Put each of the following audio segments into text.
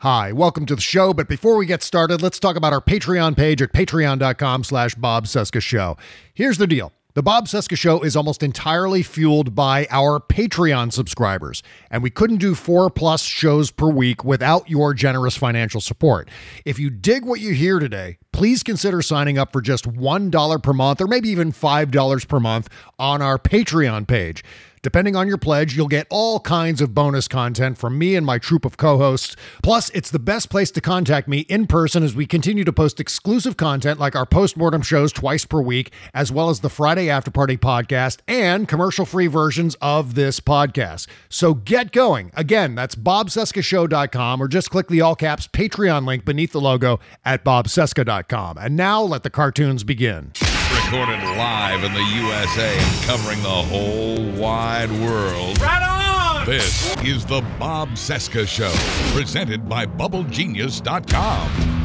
Hi, welcome to the show. But before we get started, let's talk about our Patreon page at patreon.com slash Bob Cesca Show. Here's the deal. The Bob Cesca Show is almost entirely fueled by our Patreon subscribers, and we couldn't do four plus shows per week without your generous financial support. If you dig what you hear today, please consider signing up for just $1 per month or maybe even $5 per month on our Patreon page. Depending on your pledge, you'll get all kinds of bonus content from me and my troop of co hosts. Plus, it's the best place to contact me in person as we continue to post exclusive content like our postmortem shows twice per week, as well as the Friday After Party podcast and commercial free versions of this podcast. So get going. Again, that's bobcescashow.com or just click the all caps Patreon link beneath the logo at bobcesca.com. And now let the cartoons begin. Recorded live in the USA and covering the whole wide world. Right on! This is the Bob Cesca Show, presented by BubbleGenius.com.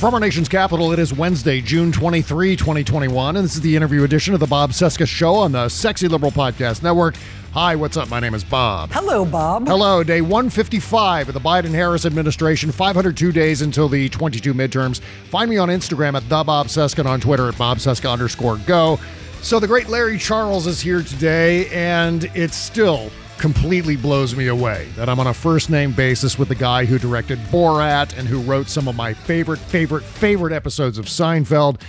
From our nation's capital, it is Wednesday, June 23, 2021, and this is the interview edition of the Bob Cesca Show on the Sexy Liberal Podcast Network. Hi, what's up? My name is Bob. Hello, Bob. Hello, day 155 of the Biden Harris administration, 502 days until the 22 midterms. Find me on Instagram at the Bob Cesca and on Twitter at Bob Cesca underscore go. So the great Larry Charles is here today, and it's still completely blows me away that I'm on a first name basis with the guy who directed Borat and who wrote some of my favorite, favorite, favorite episodes of Seinfeld.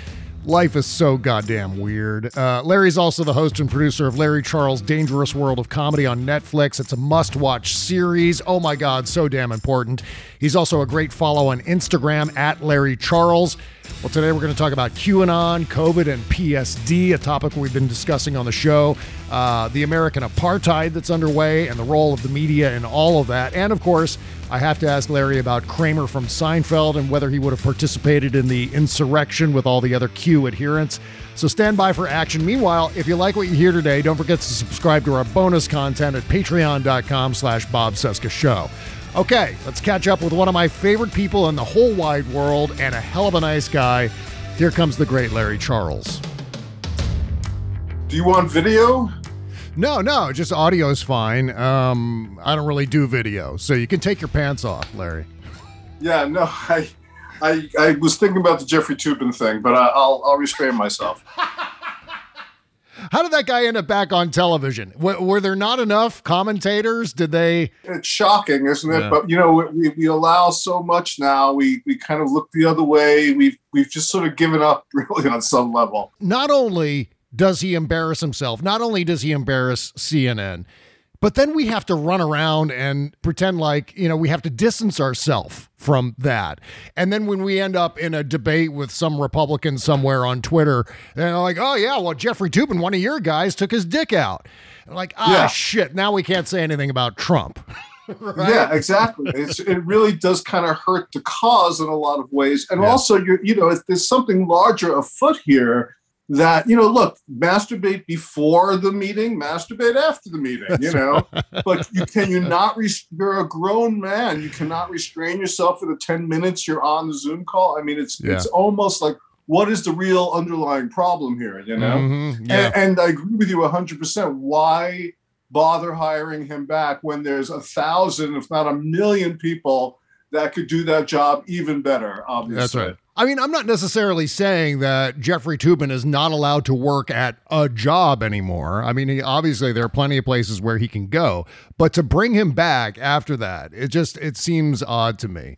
Life is so goddamn weird. Uh, Larry's also the host and producer of Larry Charles' Dangerous World of Comedy on Netflix. It's a must watch series. Oh my God, so damn important. He's also a great follow on Instagram at Larry Charles. Well, today we're going to talk about QAnon, COVID, and PTSD, a topic we've been discussing on the show, uh, the American apartheid that's underway, and the role of the media and all of that. And of course, I have to ask Larry about Kramer from Seinfeld and whether he would have participated in the insurrection with all the other Q adherents. So stand by for action. Meanwhile, if you like what you hear today, don't forget to subscribe to our bonus content at patreon.com slash Bob Cesca Show. Okay, let's catch up with one of my favorite people in the whole wide world and a hell of a nice guy. Here comes the great Larry Charles. Do you want video? No, no, just audio is fine. Um, I don't really do video, so you can take your pants off, Larry. Yeah, no, I, I, I was thinking about the Jeffrey Toobin thing, but I, I'll, I'll restrain myself. How did that guy end up back on television? W- were there not enough commentators? Did they? It's shocking, isn't it? Yeah. But you know, we, we allow so much now. We we kind of look the other way. We've we've just sort of given up, really, on some level. Not only does he embarrass himself, not only does he embarrass CNN, but then we have to run around and pretend like, you know, we have to distance ourselves from that. And then when we end up in a debate with some Republican somewhere on Twitter, they're like, oh, yeah, well, Jeffrey Toobin, one of your guys, took his dick out. And like, ah, Yeah. shit, now we can't say anything about Trump. Right? Yeah, exactly. It's, it really does kind of hurt the cause in a lot of ways, and Yeah. also you you know if there's something larger afoot here. That you know, look, masturbate before the meeting, masturbate after the meeting. You know, but you can you not? Res- you're a grown man. You cannot restrain yourself for the ten minutes you're on the Zoom call. I mean, it's Yeah. it's almost like what is the real underlying problem here? You know, Mhm, yeah. and, and I agree with you 100%. Why bother hiring him back when there's a thousand, if not a million people that could do that job even better. Obviously, That's right. I mean, I'm not necessarily saying that Jeffrey Toobin is not allowed to work at a job anymore. I mean, he, obviously there are plenty of places where he can go, but to bring him back after that, it just it seems odd to me.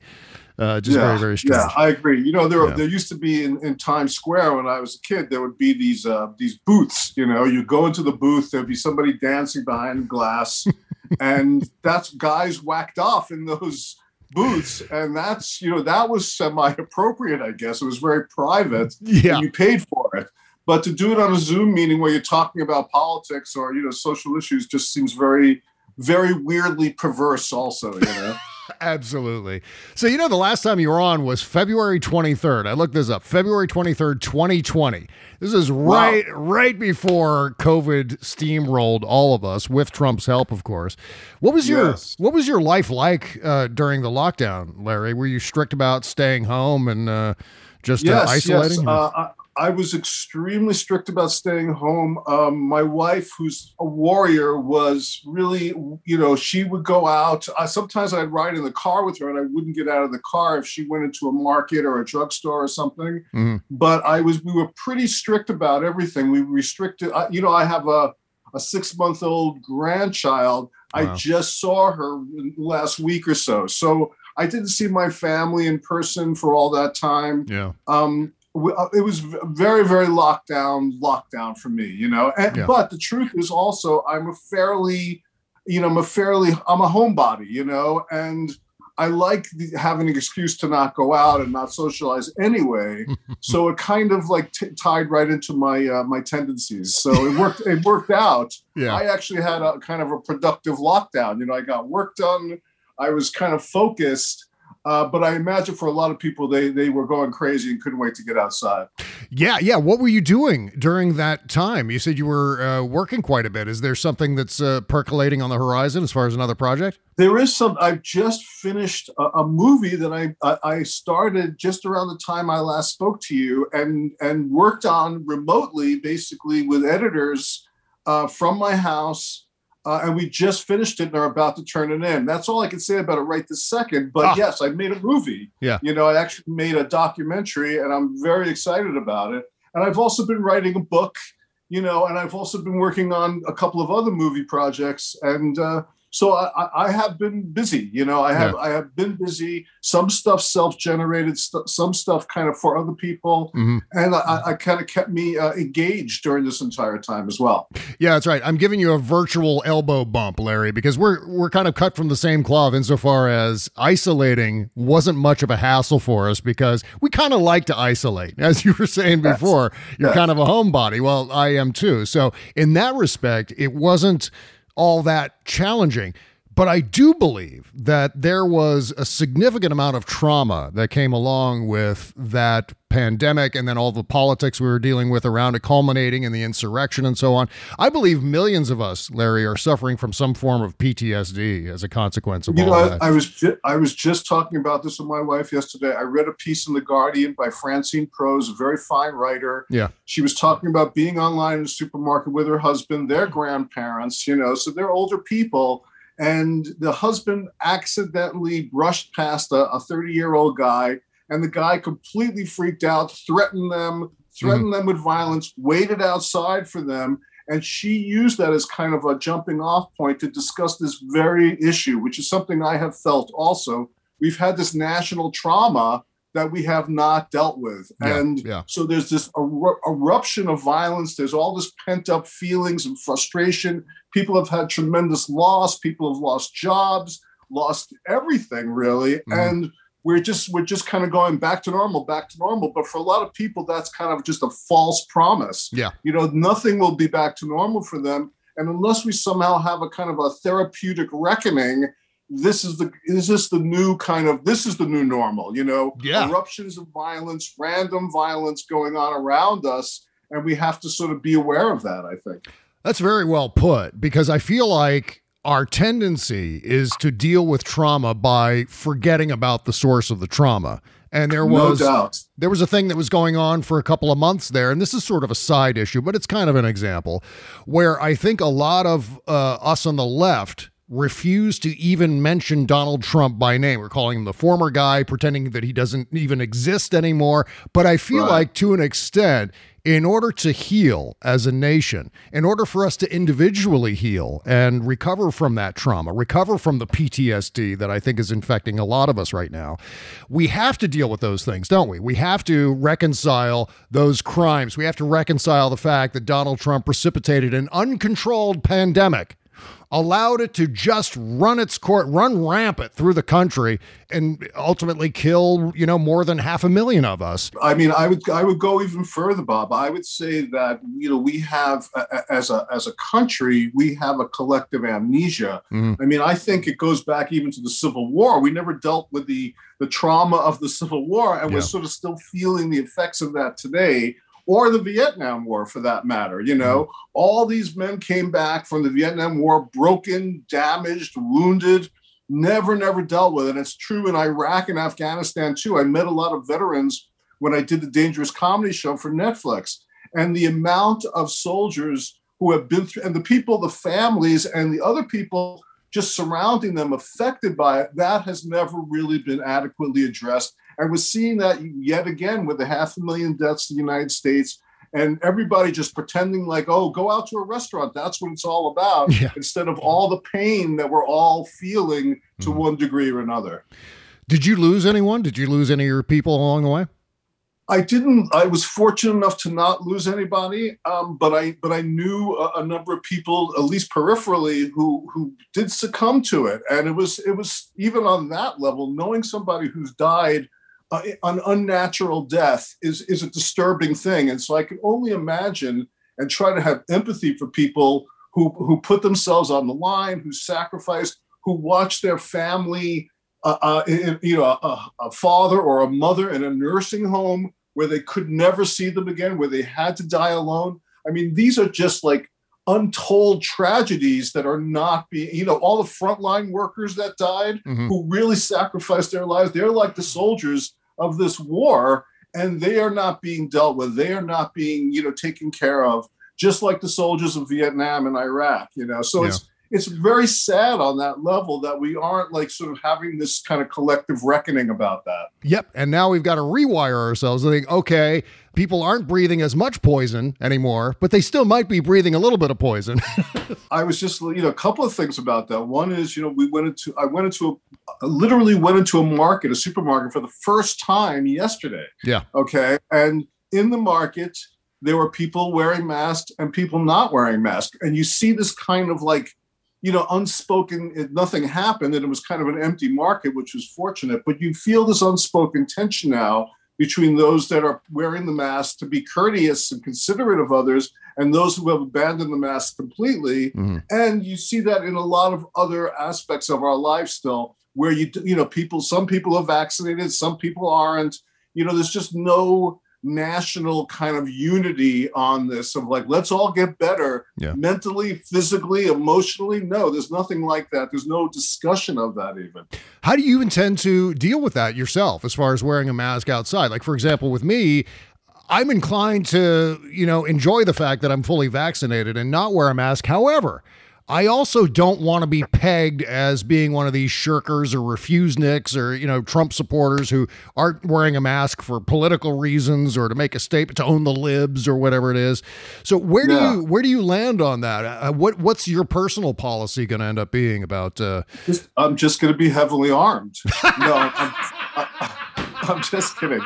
Uh, just very very strange. Yeah, I agree. You know, there Yeah. there used to be in, in Times Square when I was a kid, there would be these uh, these booths. You know, you go into the booth, there'd be somebody dancing behind glass, and that's guys whacked off in those booths, and that's you know that was semi appropriate, I guess. It was very private. Yeah. and you paid for it. But to do it on a Zoom meeting where you're talking about politics or you know social issues just seems very, very weirdly perverse. Also, you know. Absolutely. So, you know, the last time you were on was February 23rd. I looked this up. February 23rd, 2020. This is right right before COVID steamrolled all of us with Trump's help, of course. What was your Yes. what was your life like uh, during the lockdown, Larry? Were you strict about staying home and uh, just uh, isolating? Yes. I, was extremely strict about staying home. Um, my wife, who's a warrior, was really, you know, she would go out. Uh, sometimes I'd ride in the car with her, and I wouldn't get out of the car if she went into a market or a drugstore or something. Mhm. But I was, we were pretty strict about everything. We restricted, uh, you know, I have a a six month old grandchild. I just saw her last week or so. So I didn't see my family in person for all that time. yeah. Um, it was very, very lockdown, lockdown for me, you know. And, Yeah. But the truth is also, I'm a fairly, you know, I'm a fairly, I'm a homebody, you know, and I like the, having an excuse to not go out and not socialize anyway. so it kind of like t- tied right into my uh, my tendencies. So it worked. it worked out. Yeah. I actually had a kind of a productive lockdown. You know, I got work done. I was kind of focused. Uh, but I imagine for a lot of people, they they were going crazy and couldn't wait to get outside. Yeah, yeah. What were you doing during that time? You said you were uh, working quite a bit. Is there something that's uh, percolating on the horizon as far as another project? There is some. I've just finished a, a movie that I, I I started just around the time I last spoke to you, and and worked on remotely, basically with editors uh, from my house. Uh, and we just finished it and are about to turn it in. That's all I can say about it right this second. But Ah. yes, I made a movie. Yeah. You know, I actually made a documentary, and I'm very excited about it. And I've also been writing a book. You know, and I've also been working on a couple of other movie projects, and uh, so I, I- have been busy. You know, I have Yeah. I have been busy. Some stuff self-generated, st- some stuff kind of for other people, Mhm. and I, I kind of kept me uh, engaged during this entire time as well. Yeah, that's right. I'm giving you a virtual elbow bump, Larry, because we're we're kind of cut from the same cloth insofar as isolating wasn't much of a hassle for us because we kind of like to isolate. As you were saying Yes. before, you're Yes. kind of a homebody. Well, I am too. So in that respect, it wasn't all that challenging. But I do believe that there was a significant amount of trauma that came along with that pandemic and then all the politics we were dealing with around it, culminating in the insurrection and so on. I believe millions of us, Larry, are suffering from some form of PTSD as a consequence of You all know, that. I, I was ju- I was just talking about this with my wife yesterday. I read a piece in the Guardian by Francine Prose, a very fine writer. yeah. She was talking about being online in the supermarket with her husband, their grandparents, you know, so they're older people. And the husband accidentally brushed past a 30 year old guy, and the guy completely freaked out, threatened them, threatened them with violence, waited outside for them. And she used that as kind of a jumping off point to discuss this very issue, which is something I have felt also. We've had this national trauma that we have not dealt with. Yeah, and yeah. so there's this eru- eruption of violence. There's all this pent up feelings and frustration. People have had tremendous loss. People have lost jobs, lost everything really. Mhm. And we're just we're just kind of going back to normal, back to normal. But for a lot of people, that's kind of just a false promise. Yeah. You know, nothing will be back to normal for them. And unless we somehow have a kind of a therapeutic reckoning, this is the is this the new kind of this is the new normal, you know, Yeah. eruptions of violence, random violence going on around us. And we have to sort of be aware of that, I think. That's very well put because I feel like our tendency is to deal with trauma by forgetting about the source of the trauma. And there was no there was a thing that was going on for a couple of months there, and this is sort of a side issue, but it's kind of an example where I think a lot of uh, us on the left refuse to even mention Donald Trump by name. We're calling him the former guy, pretending that he doesn't even exist anymore. But I feel Right. like, to an extent, in order to heal as a nation, in order for us to individually heal and recover from that trauma, recover from the PTSD that I think is infecting a lot of us right now, we have to deal with those things, don't we? We have to reconcile those crimes. We have to reconcile the fact that Donald Trump precipitated an uncontrolled pandemic allowed it to just run its court, run rampant through the country, and ultimately kill, you know, more than half a million of us. I mean, I would I would go even further, Bob. I would say that you know we have as a as a country we have a collective amnesia. Mhm. I mean, I think it goes back even to the Civil War. We never dealt with the the trauma of the Civil War, and Yeah. we're sort of still feeling the effects of that today. Or the Vietnam War, for that matter. You know, mm-hmm. all these men came back from the Vietnam War broken, damaged, wounded, never, never dealt with it. And it's true in Iraq and Afghanistan too. I met a lot of veterans when I did the Dangerous Comedy Show for Netflix. And the amount of soldiers who have been through, and the people, the families, and the other people just surrounding them affected by it, that has never really been adequately addressed. And we're seeing that yet again with the half a million deaths in the United States and everybody just pretending like, oh, go out to a restaurant. That's what it's all about, Yeah. instead of all the pain that we're all feeling to Mm-hmm. one degree or another. Did you lose anyone? Did you lose any of your people along the way? I didn't. I was fortunate enough to not lose anybody, um, but I but I knew a, a number of people, at least peripherally, who who did succumb to it, and it was it was even on that level, knowing somebody who's died uh, an unnatural death is is a disturbing thing, and so I can only imagine and try to have empathy for people who who put themselves on the line, who sacrificed, who watched their family uh, uh, in- you know, a, a father or a mother in a nursing home where they could never see them again, where they had to die alone. I mean, these are just like untold tragedies that are not being, you know, all the frontline workers that died Mhm. who really sacrificed their lives. They're like the soldiers of this war, and they are not being dealt with. They are not being, you know, taken care of, just like the soldiers of Vietnam and Iraq, you know. So Yeah. it's it's very sad on that level that we aren't like sort of having this kind of collective reckoning about that. Yep. And now we've got to rewire ourselves and think, okay, people aren't breathing as much poison anymore, but they still might be breathing a little bit of poison. I was just, you know, a couple of things about that. One is, you know, we went into, I went into a, I literally went into a market, a supermarket for the first time yesterday. Yeah. Okay. And in the market, there were people wearing masks and people not wearing masks. And you see this kind of like, you know, unspoken, it, nothing happened and it was kind of an empty market, which was fortunate. But you feel this unspoken tension now between those that are wearing the mask to be courteous and considerate of others and those who have abandoned the mask completely. Mhm. And you see that in a lot of other aspects of our life still, where you you know people, some people are vaccinated, some people aren't. You know, there's just no national kind of unity on this of like let's all get better Yeah. mentally physically emotionally no there's nothing like that there's no discussion of that even How do you intend to deal with that yourself as far as wearing a mask outside? Like, for example, with me, I'm inclined to, you know, enjoy the fact that I'm fully vaccinated and not wear a mask. However, I also don't want to be pegged as being one of these shirkers or refusenicks or, you know, Trump supporters who aren't wearing a mask for political reasons or to make a statement to own the libs or whatever it is. So where do Yeah. you where do you land on that? Uh, what what's your personal policy going to end up being about uh Just- i'm just going to be heavily armed no I'm, I, I'm just kidding.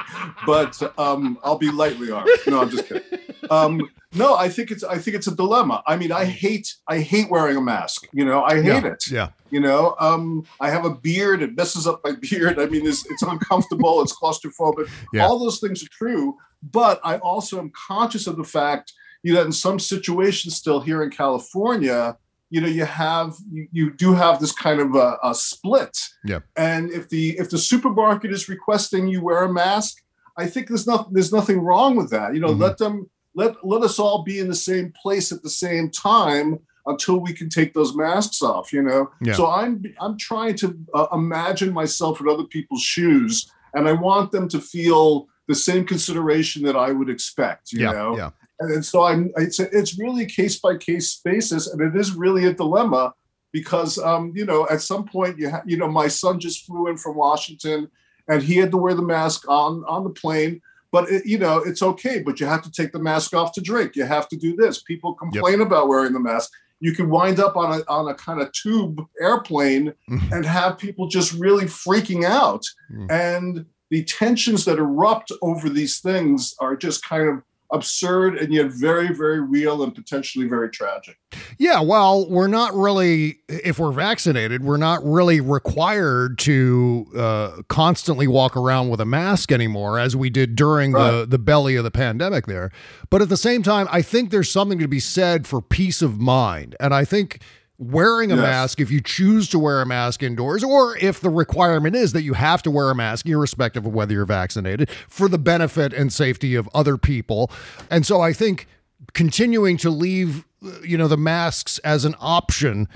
But um i'll be lightly armed. No i'm just kidding. Um no i think it's i think it's a dilemma. I mean i hate i hate wearing a mask. You know i hate yeah, it. Yeah. you know um i have a beard. It messes up my beard. I mean it's, it's uncomfortable. It's claustrophobic. Yeah. all those things are true. But i also am conscious of the fact you know in some situations still here in california you know you have you, you do have this kind of a, a split Yeah. and if the if the supermarket is requesting you wear a mask i think there's not there's nothing wrong with that you know Mhm. let them let let us all be in the same place at the same time until we can take those masks off you know Yeah. so i'm i'm trying to uh, imagine myself in other people's shoes and i want them to feel the same consideration that i would expect you Yeah. know Yeah. And so i'm it's it's really case by case basis and it is really a dilemma because um, you know at some point you ha- you know my son just flew in from Washington and he had to wear the mask on on the plane. But it, you know it's okay, but you have to take the mask off to drink. You have to do this. People complain yep. about wearing the mask. You can wind up on a on a kind of tube airplane mm-hmm. and have people just really freaking out. Mm. And the tensions that erupt over these things are just kind of absurd and yet very, very real and potentially very tragic. Yeah, well, we're not really, if we're vaccinated, we're not really required to uh, constantly walk around with a mask anymore as we did during right. the, the belly of the pandemic there. But at the same time, I think there's something to be said for peace of mind. And I think wearing a yes. mask if you choose to wear a mask indoors, or if the requirement is that you have to wear a mask, irrespective of whether you're vaccinated, for the benefit and safety of other people. And so I think continuing to leave, you know, the masks as an option,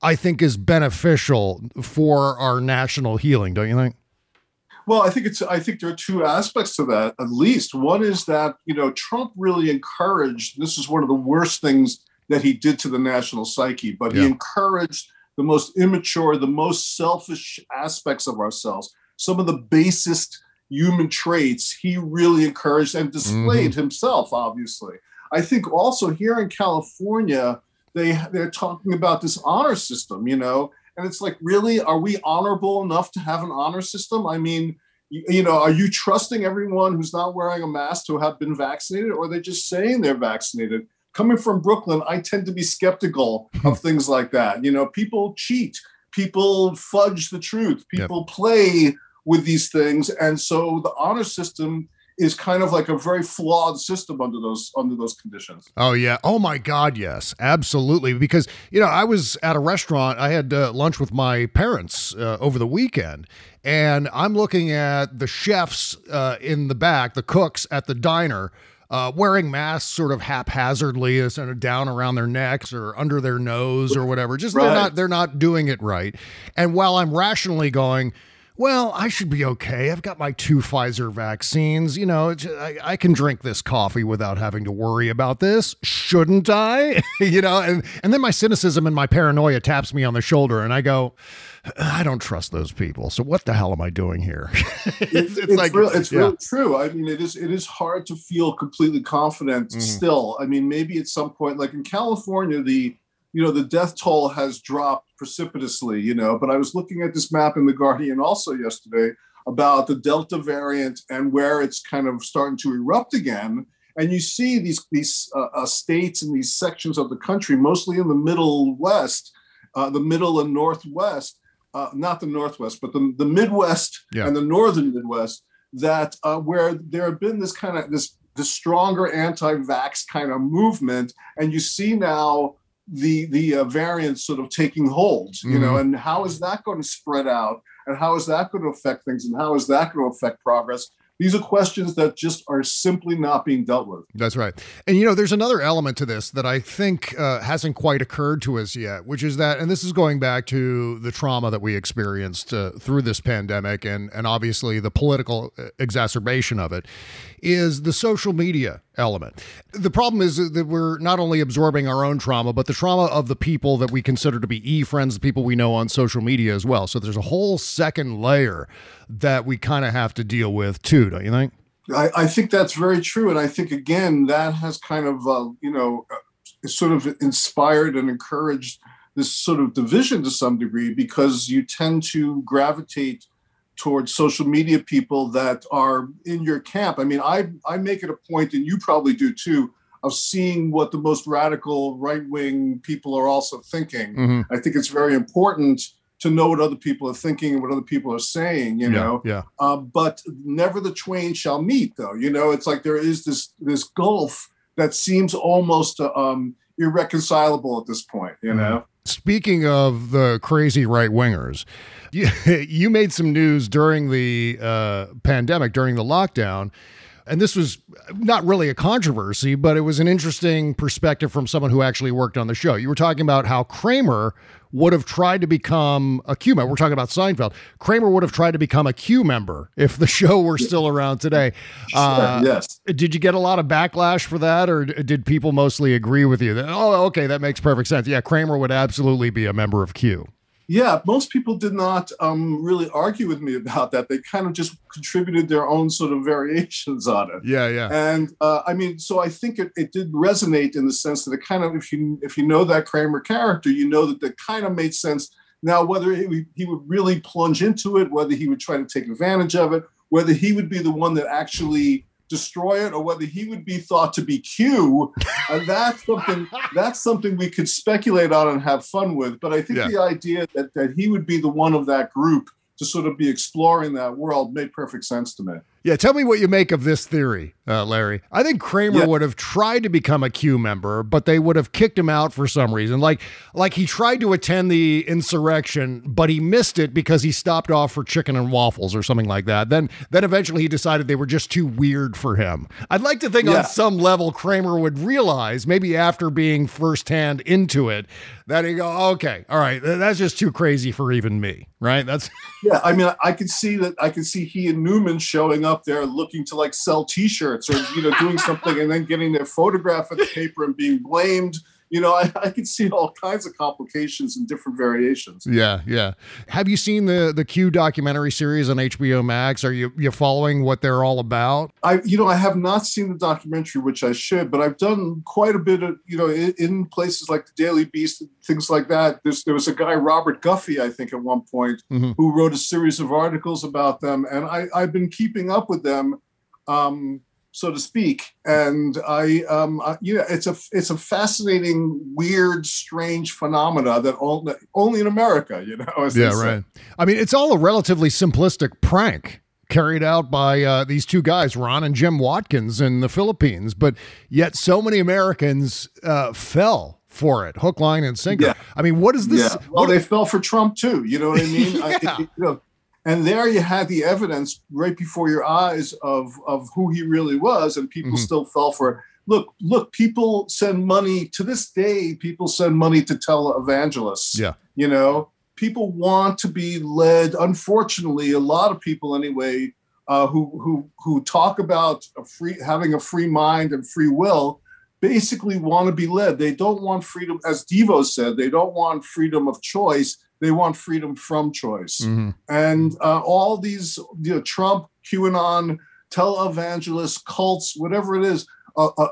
I think is beneficial for our national healing, don't you think? Well, I think it's. I think there are two aspects to that. At least one is that you know Trump really encouraged. This is one of the worst things that he did to the national psyche, but yeah. he encouraged the most immature, the most selfish aspects of ourselves, some of the basest human traits he really encouraged and displayed mm-hmm. himself, obviously. I think also here in California, they they're talking about this honor system, you know, and it's like, really, are we honorable enough to have an honor system? I mean, you, you know, are you trusting everyone who's not wearing a mask to have been vaccinated, or are they just saying they're vaccinated? Coming from Brooklyn, I tend to be skeptical of things like that. You know, people cheat, people fudge the truth, people yep. play with these things, and so the honor system is kind of like a very flawed system under those under those conditions. Oh yeah. Oh my God. Yes. Absolutely. Because you know I was at a restaurant. I had uh, lunch with my parents uh, over the weekend, and I'm looking at the chefs uh, in the back, the cooks at the diner uh, wearing masks sort of haphazardly, sort of down around their necks or under their nose or whatever. Just right. they're not they're not doing it right. And while I'm rationally going, well, I should be okay. I've got my two Pfizer vaccines. You know, I, I, can drink this coffee without having to worry about this, shouldn't I? you know, and and then my cynicism and my paranoia taps me on the shoulder, and I go, I don't trust those people. So what the hell am I doing here? it's, it's, it's, like real, it's yeah. really true. I mean, it is it is hard to feel completely confident mm. still. I mean, maybe at some point, like in California, the you know the death toll has dropped precipitously. You know, but I was looking at this map in the Guardian also yesterday about the Delta variant and where it's kind of starting to erupt again. And you see these these uh, uh, states and these sections of the country, mostly in the Middle West, uh, the Middle and Northwest, uh, not the Northwest, but the, the Midwest yeah. and the Northern Midwest, that uh, where there have been this kind of this the stronger anti-vax kind of movement, and you see now the the uh, variants sort of taking hold, you mm-hmm. know, and how is that going to spread out, and how is that going to affect things, and how is that going to affect progress? These are questions that just are simply not being dealt with. That's right. And you know, there's another element to this that I think uh, hasn't quite occurred to us yet, which is that, and this is going back to the trauma that we experienced uh, through this pandemic and, and obviously the political uh, exacerbation of it, is the social media element. The problem is that we're not only absorbing our own trauma, but the trauma of the people that we consider to be e friends, the people we know on social media as well. So there's a whole second layer that we kind of have to deal with too, don't you think? I, I, think that's very true. And I think, again, that has kind of, uh, you know, uh, sort of inspired and encouraged this sort of division to some degree because you tend to gravitate towards social media people that are in your camp. I mean, I I make it a point, and you probably do too, of seeing what the most radical right wing people are also thinking. Mm-hmm. I think it's very important to know what other people are thinking and what other people are saying. You know, yeah. Uh, but never the twain shall meet, though. You know, it's like there is this this gulf that seems almost um, irreconcilable at this point. You know. Speaking of the crazy right wingers, you, you, made some news during the uh, pandemic, during the lockdown, and this was not really a controversy, but it was an interesting perspective from someone who actually worked on the show. You were talking about how Kramer would have tried to become a Q member. We're talking about Seinfeld. Kramer would have tried to become a Q member if the show were still around today. Uh, yes. Did you get a lot of backlash for that, or did people mostly agree with you that, oh, okay, that makes perfect sense? Yeah, Kramer would absolutely be a member of Q. Yeah, most people did not um, really argue with me about that. They kind of just contributed their own sort of variations on it. Yeah, yeah. And uh, I mean, so I think it, it did resonate in the sense that it kind of, if you if you know that Kramer character, you know that that kind of made sense. Now, whether he, he would really plunge into it, whether he would try to take advantage of it, whether he would be the one that actually destroy it or whether he would be thought to be Q, uh, that's something that's something we could speculate on and have fun with. But I think yeah. the idea that that he would be the one of that group to sort of be exploring that world made perfect sense to me. Yeah, tell me what you make of this theory, uh, Larry. I think Kramer yeah. would have tried to become a Q member, but they would have kicked him out for some reason. Like, like he tried to attend the insurrection, but he missed it because he stopped off for chicken and waffles or something like that. Then, then eventually he decided they were just too weird for him. I'd like to think yeah. on some level Kramer would realize, maybe after being firsthand into it, that he go, okay, all right, that's just too crazy for even me, right? That's yeah. I mean, I could see that. I could see he and Newman showing up there looking to like sell T-shirts or you know doing something and then getting their photograph in the paper and being blamed you know, I, I could see all kinds of complications and different variations. Yeah, yeah. Have you seen the the Q documentary series on HBO Max? Are you you following what they're all about? I, you know, I have not seen the documentary, which I should, but I've done quite a bit of, you know, in, in places like the Daily Beast, things like that. There's, there was a guy, Robert Guffey, I think, at one point, mm-hmm. who wrote a series of articles about them, and I, I've been keeping up with them. Um, so to speak. And I, um, I, you know, it's a it's a fascinating, weird, strange phenomena that only only in America, you know. yeah, right. I mean, it's all a relatively simplistic prank carried out by uh, these two guys, Ron and Jim Watkins, in the Philippines. But yet, so many Americans uh, fell for it, hook, line, and sinker. Yeah. I mean, what is this? Yeah. Well, what they fell for Trump too. You know what I mean? yeah. I, you know, and there you had the evidence right before your eyes of of who he really was and people mm-hmm. still fell for it. Look look people send money to this day people send money to televangelists yeah. you know? People want to be led unfortunately a lot of people anyway uh, who who who talk about a free having a free mind and free will basically want to be led. They don't want freedom as devo said they don't want freedom of choice they want freedom from choice. Mm-hmm. And uh, all these, you know, Trump, QAnon, televangelists, cults, whatever it is, uh, uh,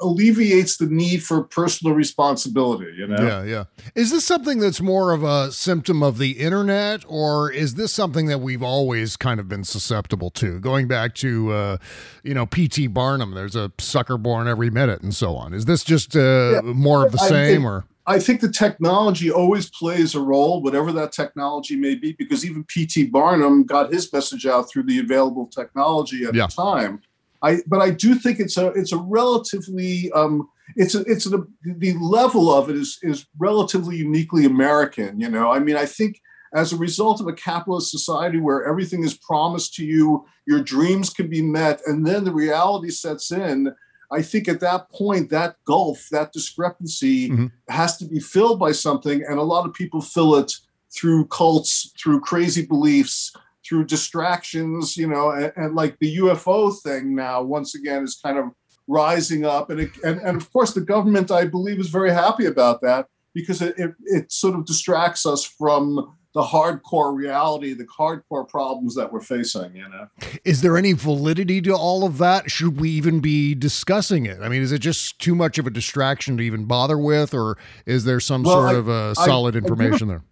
alleviates the need for personal responsibility you know? Yeah yeah. Is this something that's more of a symptom of the internet or is this something that we've always kind of been susceptible to? Going back to uh you know pt barnum there's a sucker born every minute and so on. Is this just uh yeah, more of the same or I think the technology always plays a role, whatever that technology may be, because even P.T. Barnum got his message out through the available technology at yeah. the time. I, but I do think it's a it's a relatively um, it's a, it's a, the level of it is is relatively uniquely American. You know, I mean, I think as a result of a capitalist society where everything is promised to you, your dreams can be met, and then the reality sets in I think at that point, that gulf, that discrepancy mm-hmm. has to be filled by something. And a lot of people fill it through cults, through crazy beliefs, through distractions, you know, and, and like the UFO thing now, once again, is kind of rising up. And, it, and, and of course, the government, I believe, is very happy about that because it, it, it sort of distracts us from the hardcore reality, the hardcore problems that we're facing, you know. Is there any validity to all of that? Should we even be discussing it? I mean, is it just too much of a distraction to even bother with, or is there some well, sort I, of uh, solid I, information I there?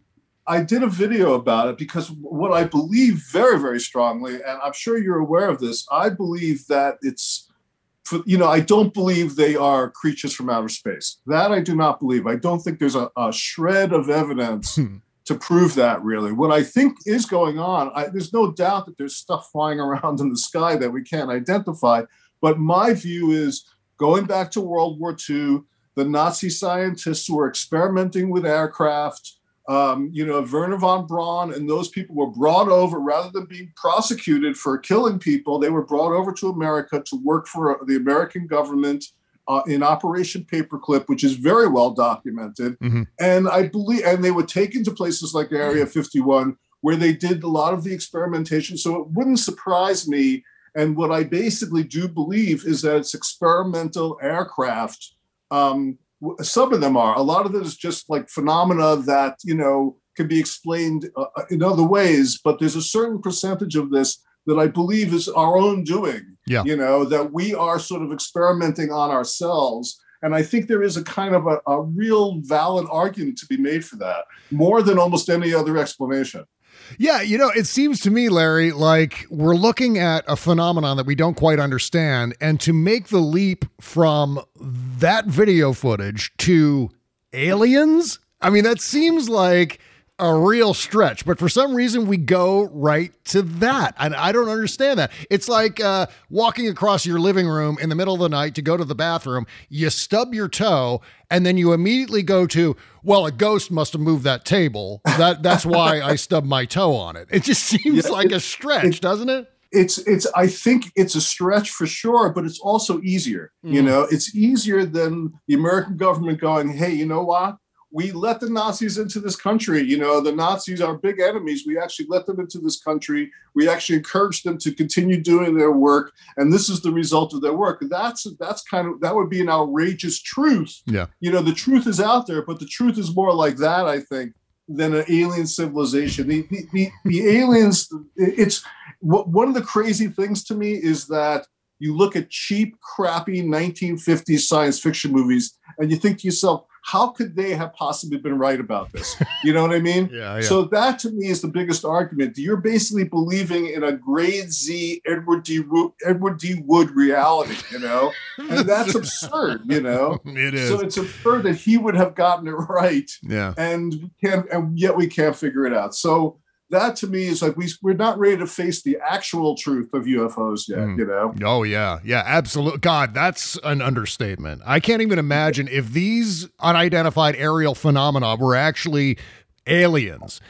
I did a video about it because what I believe very, very strongly, and I'm sure you're aware of this, I believe that it's you know, I don't believe they are creatures from outer space. That I do not believe. I don't think there's a, a shred of evidence hmm to prove that really. What I think is going on, I, there's no doubt that there's stuff flying around in the sky that we can't identify. But my view is going back to World War II, the Nazi scientists were experimenting with aircraft um, you know, Wernher von Braun and those people were brought over rather than being prosecuted for killing people. They were brought over to America to work for the American government uh, in Operation Paperclip, which is very well documented. Mhm. And I believe, and they were taken to places like Area 51 where they did a lot of the experimentation. So it wouldn't surprise me. And what I basically do believe is that it's experimental aircraft. Um, some of them are. A lot of it is just like phenomena that you know can be explained uh, in other ways. But there's a certain percentage of this that I believe is our own doing. Yeah. You know that we are sort of experimenting on ourselves. And I think there is a kind of a, a real valid argument to be made for that, more than almost any other explanation. Yeah, you know, it seems to me, Larry, like we're looking at a phenomenon that we don't quite understand. And to make the leap from that video footage to aliens, I mean, that seems like a real stretch. But for some reason, we go right to that. And I don't understand that. It's like uh, walking across your living room in the middle of the night to go to the bathroom, you stub your toe, and then you immediately go to, well, a ghost must have moved that table. That that's why I stubbed my toe on it. It just seems Yeah, like a stretch, it- doesn't it? it's it's i think it's a stretch for sure but it's also easier you Mhm. know it's easier than the american government going hey you know what we let the nazis into this country. You know the nazis are big enemies. We actually let them into this country. We actually encouraged them to continue doing their work. And this is the result of their work. That's that's kind of that would be an outrageous truth. Yeah. you know the truth is out there but the truth is more like that i think than an alien civilization. The the, the, the aliens it's one of the crazy things to me is that you look at cheap, crappy 1950s science fiction movies and you think to yourself, how could they have possibly been right about this? You know what I mean? Yeah, yeah. So that to me is the biggest argument. You're basically believing in a grade Z Edward D. Wo- Edward D. Wood reality, you know, and that's absurd, you know. it is. So it's absurd that he would have gotten it right yeah. and we can't and yet we can't figure it out so that to me is like we, we're not ready to face the actual truth of ufos yet Mhm. you know Oh yeah, yeah, absolutely. God, that's an understatement. I can't even imagine if these unidentified aerial phenomena were actually aliens.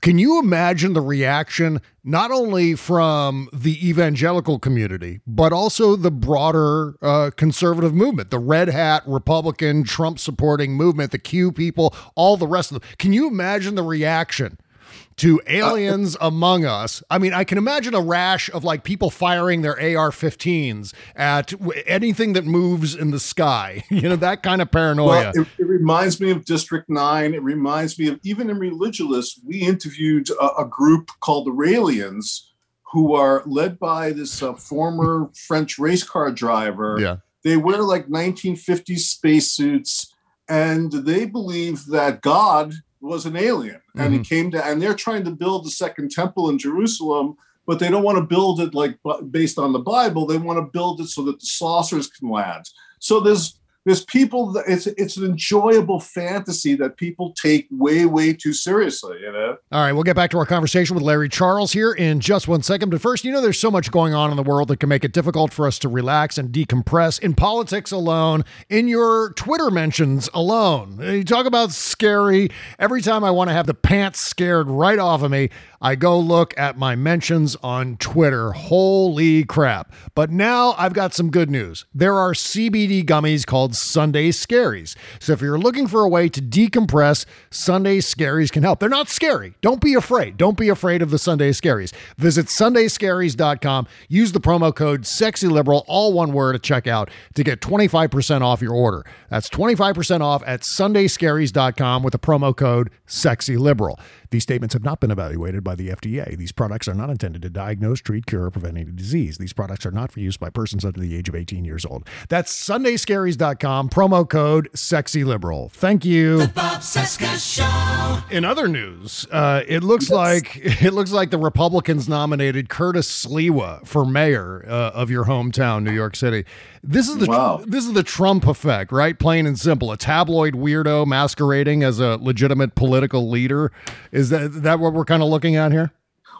Can you imagine the reaction not only from the evangelical community, but also the broader uh, conservative movement, the red hat Republican Trump supporting movement, the Q people, all the rest of them? Can you imagine the reaction? To aliens among us. I mean, I can imagine a rash of like people firing their AR-15s at w- anything that moves in the sky. You know, that kind of paranoia. well it, it reminds me of district 9 it reminds me of even in religious we interviewed a, a group called the raelians who are led by this uh, former french race car driver yeah. they wear like 1950s spacesuits and they believe that god was an alien and he mm-hmm. came to and they're trying to build the second temple in jerusalem but they don't want to build it like based on the bible they want to build it so that the saucers can land. So there's there's people it's it's an enjoyable fantasy that people take way way too seriously you know All right, we'll get back to our conversation with Larry Charles here in just one second. But first, you know, there's so much going on in the world that can make it difficult for us to relax and decompress in politics alone, in your Twitter mentions alone. You talk about scary. Every time I want to have the pants scared right off of me, I go look at my mentions on Twitter. Holy crap. But now I've got some good news. There are CBD gummies called Sunday Scaries. So if you're looking for a way to decompress, Sunday Scaries can help. They're not scary. Don't be afraid. Don't be afraid of the Sunday Scaries. Visit sundayscaries.com. Use the promo code SEXYLIBERAL, all one word at checkout, to get 25% off your order. That's 25% off at sundayscaries.com with the promo code SEXYLIBERAL. These statements have not been evaluated by the FDA. These products are not intended to diagnose, treat, cure, or prevent any disease. These products are not for use by persons under the age of 18 years old. That's sundayscaries.com, promo code SEXYLIBERAL. Thank you. The Bob Cesca Show. In other news, uh, it looks like it looks like the Republicans nominated Curtis Sliwa for mayor uh, of your hometown, New York City. This is the Wow. this is the Trump effect, right? Plain and simple. A tabloid weirdo masquerading as a legitimate political leader. Is that that what we're kind of looking at here?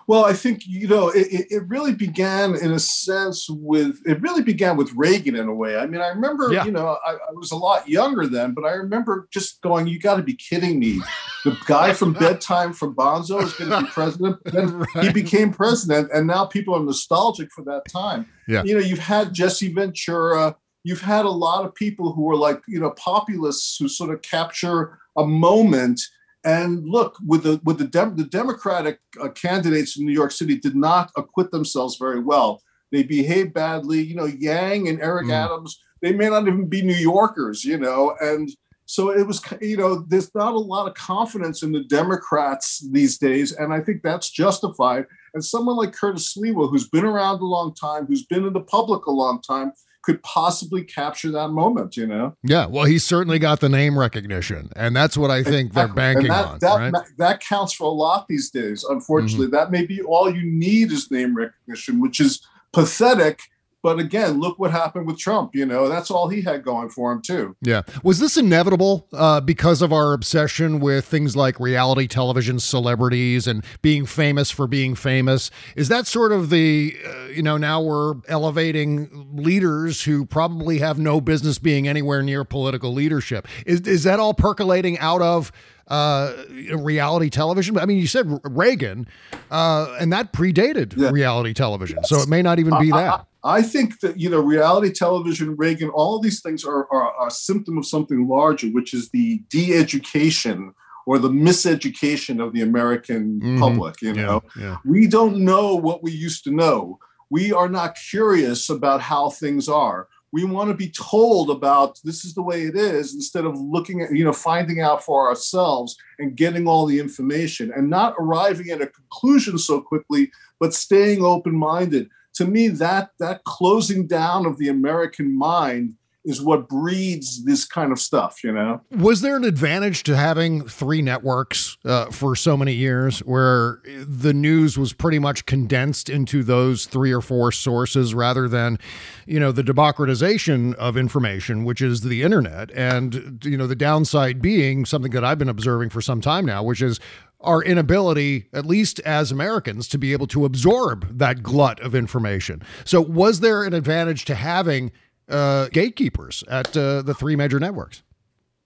Well, I think you know it, it really began in a sense with it really began with Reagan in a way. I mean, I remember Yeah. you know I, I was a lot younger then, but I remember just going, "You got to be kidding me!" The guy from Bedtime for Bonzo is going to be president. Then he became president, and now people are nostalgic for that time. Yeah. You know, you've had Jesse Ventura. You've had a lot of people who are like you know populists who sort of capture a moment and look, with the with the Dem- the Democratic uh, candidates in New York City did not acquit themselves very well. They behaved badly. You know, Yang and Eric Mm. Adams. They may not even be New Yorkers. You know, and so it was. You know, there's not a lot of confidence in the Democrats these days, and I think that's justified. And someone like Curtis Sliwa, who's been around a long time, who's been in the public a long time, could possibly capture that moment. You know. Yeah, well, he certainly got the name recognition, and that's what I think they're banking that, on, that, right? that counts for a lot these days. Unfortunately, Mm-hmm. that may be all you need is name recognition, which is pathetic. But again, look what happened with Trump. You know, that's all he had going for him too. Yeah. Was this inevitable uh, because of our obsession with things like reality television celebrities and being famous for being famous? Is that sort of the, uh, you know, now we're elevating leaders who probably have no business being anywhere near political leadership? Is, is that all percolating out of uh, reality television? I mean, you said Reagan, uh, and that predated Yeah. reality television. So it may not even be I- that. I think that you know, reality television, Reagan, all of these things are, are, are a symptom of something larger, which is the de-education or the miseducation of the American Mhm. public. You know, yeah. we don't know what we used to know. We are not curious about how things are. We want to be told about this is the way it is instead of looking at, you know, finding out for ourselves and getting all the information and not arriving at a conclusion so quickly, but staying open minded. To me, that that closing down of the American mind is what breeds this kind of stuff, you know? Was there an advantage to having three networks uh, for so many years where the news was pretty much condensed into those three or four sources rather than, you know, the democratization of information, which is the internet? And, you know, the downside being something that I've been observing for some time now, which is our inability, at least as Americans, to be able to absorb that glut of information. So, was there an advantage to having uh, gatekeepers at uh, the three major networks?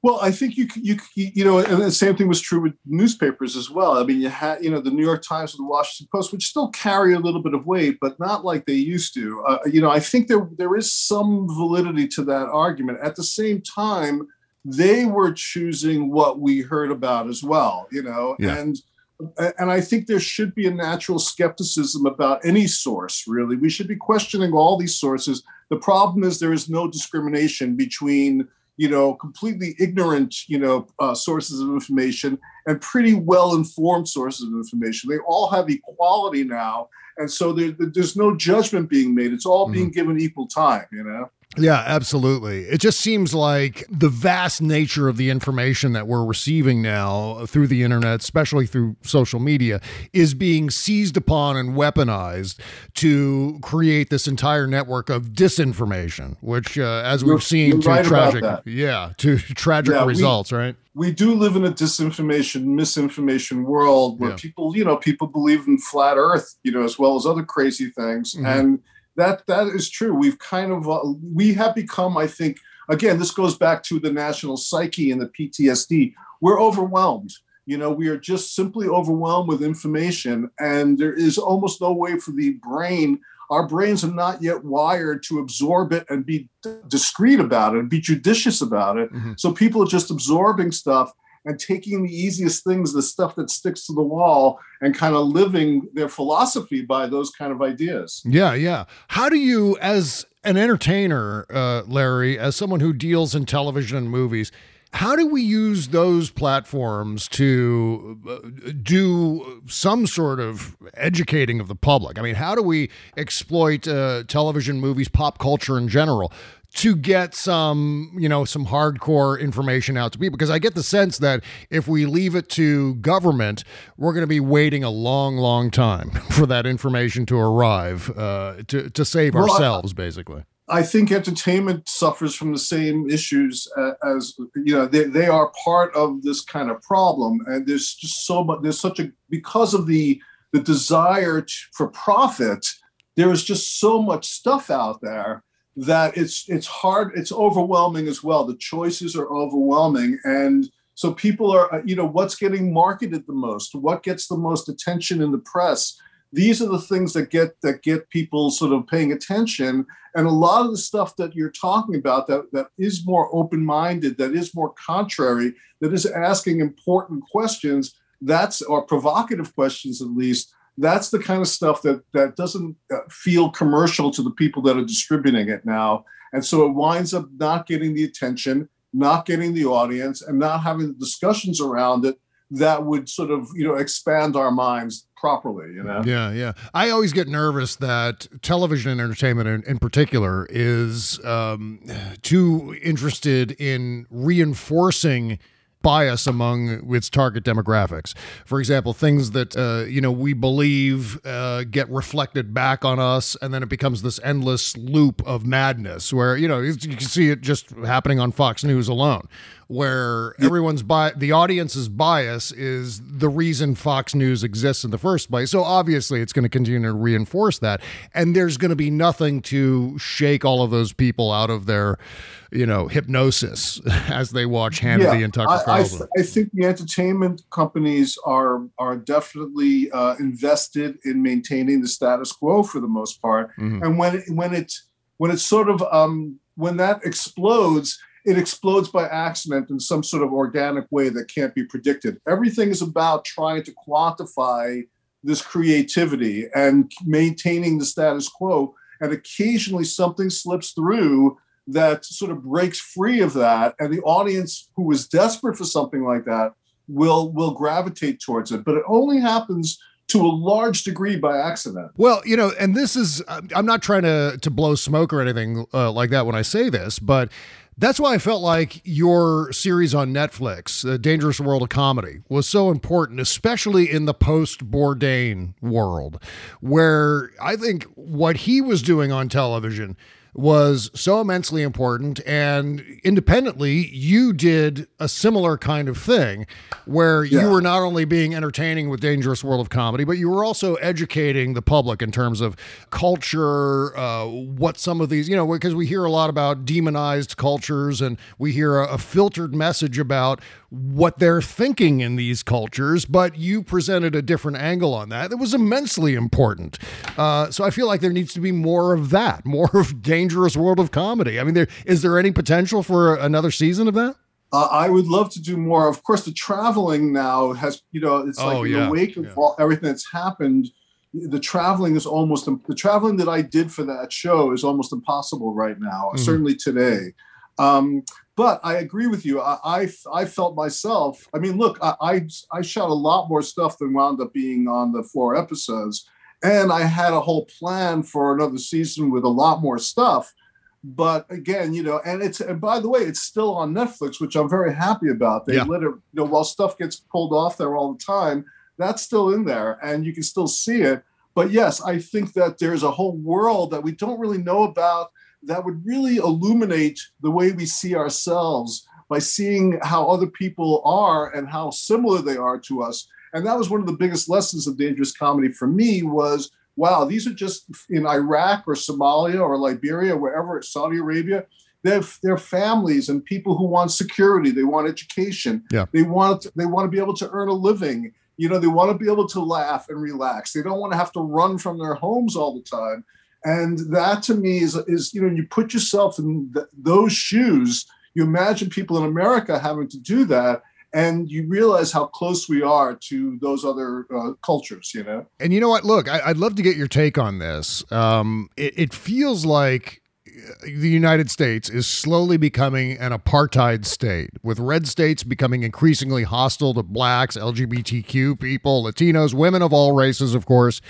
Well, I think you you you know, and the same thing was true with newspapers as well. I mean, you had you know the New York Times and the Washington Post, which still carry a little bit of weight, but not like they used to. Uh, you know, I think there there is some validity to that argument. At the same time, they were choosing what we heard about as well. You know, Yeah. and and I think there should be a natural skepticism about any source. Really, we should be questioning all these sources. The problem is there is no discrimination between you know completely ignorant you know uh, sources of information and pretty well informed sources of information. They all have equality now, and so there, there's no judgment being made. It's all being given equal time. You know. Yeah, absolutely. It just seems like the vast nature of the information that we're receiving now through the internet, especially through social media, is being seized upon and weaponized to create this entire network of disinformation, which, uh, as we've You're- seen, you're to right tragic, yeah, to tragic Yeah, we- results, right? we do live in a disinformation, misinformation world where Yeah. people, you know, people believe in flat Earth, you know, as well as other crazy things, Mhm. and that that is true. We've kind of uh, we have become, I think, again, this goes back to the national psyche and the PTSD. We're overwhelmed. You know, we are just simply overwhelmed with information, and there is almost no way for the brain. Our brains are not yet wired to absorb it and be d- discreet about it and be judicious about it. Mhm. So people are just absorbing stuff and taking the easiest things, the stuff that sticks to the wall, and kind of living their philosophy by those kind of ideas. Yeah, yeah. How do you, as an entertainer, uh, Larry, as someone who deals in television and movies, how do we use those platforms to uh, do some sort of educating of the public? I mean, how do we exploit uh, television, movies, pop culture in general to get some, you know, some hardcore information out to people? Because I get the sense that if we leave it to government, we're going to be waiting a long, long time for that information to arrive uh, to to save Well, I- ourselves, basically. I think entertainment suffers from the same issues uh, as you know they, they are part of this kind of problem and there's just so much there's such a because of the the desire to, for profit, there is just so much stuff out there that it's it's hard, it's overwhelming as well. The choices are overwhelming, and so people are, uh, you know, what's getting marketed the most, what gets the most attention in the press. These are the things that get that get people sort of paying attention, and a lot of the stuff that you're talking about that that is more open-minded, that is more contrary, that is asking important questions. That's or provocative questions at least that's the kind of stuff that that doesn't uh, feel commercial to the people that are distributing it now. And so it winds up not getting the attention not getting the audience and not having the discussions around it that would sort of you know expand our minds properly you know? Yeah yeah. I always get nervous that television and entertainment in, in particular is um, too interested in reinforcing bias among its target demographics. For example, things that uh, you know we believe uh, get reflected back on us, and then it becomes this endless loop of madness where you know you can see it just happening on Fox News alone, where everyone's bi- the audience's bias is the reason Fox News exists in the first place. So obviously, it's going to continue to reinforce that, and there's going to be nothing to shake all of those people out of their, you know, hypnosis as they watch Hannity Yeah, and Tucker I, I, Carlson. I think the entertainment companies are are definitely uh, invested in maintaining the status quo for the most part. Mhm. And when it, when it when it's sort of um, when that explodes, it explodes by accident in some sort of organic way that can't be predicted. Everything is about trying to quantify this creativity and maintaining the status quo. And occasionally something slips through that sort of breaks free of that, and the audience who is desperate for something like that will will gravitate towards it. But it only happens to a large degree by accident. Well, you know, and this is I'm not trying to to blow smoke or anything uh, like that when I say this, but that's why I felt like your series on Netflix, The Dangerous World of Comedy, was so important, especially in the post Bourdain world, where I think what he was doing on television was so immensely important. And independently, you did a similar kind of thing where you were not only being entertaining with Dangerous World of Comedy, but you were also educating the public in terms of culture, uh, what some of these, you know, because we hear a lot about demonized cultures and we hear a, a filtered message about what they're thinking in these cultures, but you presented a different angle on that. It was immensely important. Uh, so I feel like there needs to be more of that, more of Dangerous Dangerous world of Comedy. I mean, there is there any potential for another season of that? Uh, I would love to do more. Of course, the traveling now has, you know, it's like Oh, in yeah, the wake of yeah. all, everything that's happened. The traveling is almost the traveling that I did for that show is almost impossible right now. Mhm. Certainly today. Um, but I agree with you. I, I I felt myself. I mean, look, I, I I shot a lot more stuff than wound up being on the four episodes, and I had a whole plan for another season with a lot more stuff but again, you know, and it's and by the way, it's still on Netflix, which I'm very happy about. They Yeah. let it, you know, while stuff gets pulled off there all the time, that's still in there, and you can still see it. But yes, I think that there's a whole world that we don't really know about that would really illuminate the way we see ourselves by seeing how other people are and how similar they are to us. And that was one of the biggest lessons of dangerous comedy for me was wow, these are just in Iraq or Somalia or Liberia, wherever, Saudi Arabia. They're, they're families and people who want security. They want education. Yeah. They want they want to be able to earn a living. You know, they want to be able to laugh and relax. They don't want to have to run from their homes all the time. And that to me is is you know, you put yourself in th- those shoes. You imagine people in America having to do that, and you realize how close we are to those other uh, cultures. You know. And you know what? Look, I, I'd love to get your take on this. Um, it, it feels like the United States is slowly becoming an apartheid state, with red states becoming increasingly hostile to blacks, LGBTQ people, Latinos, women of all races, of course.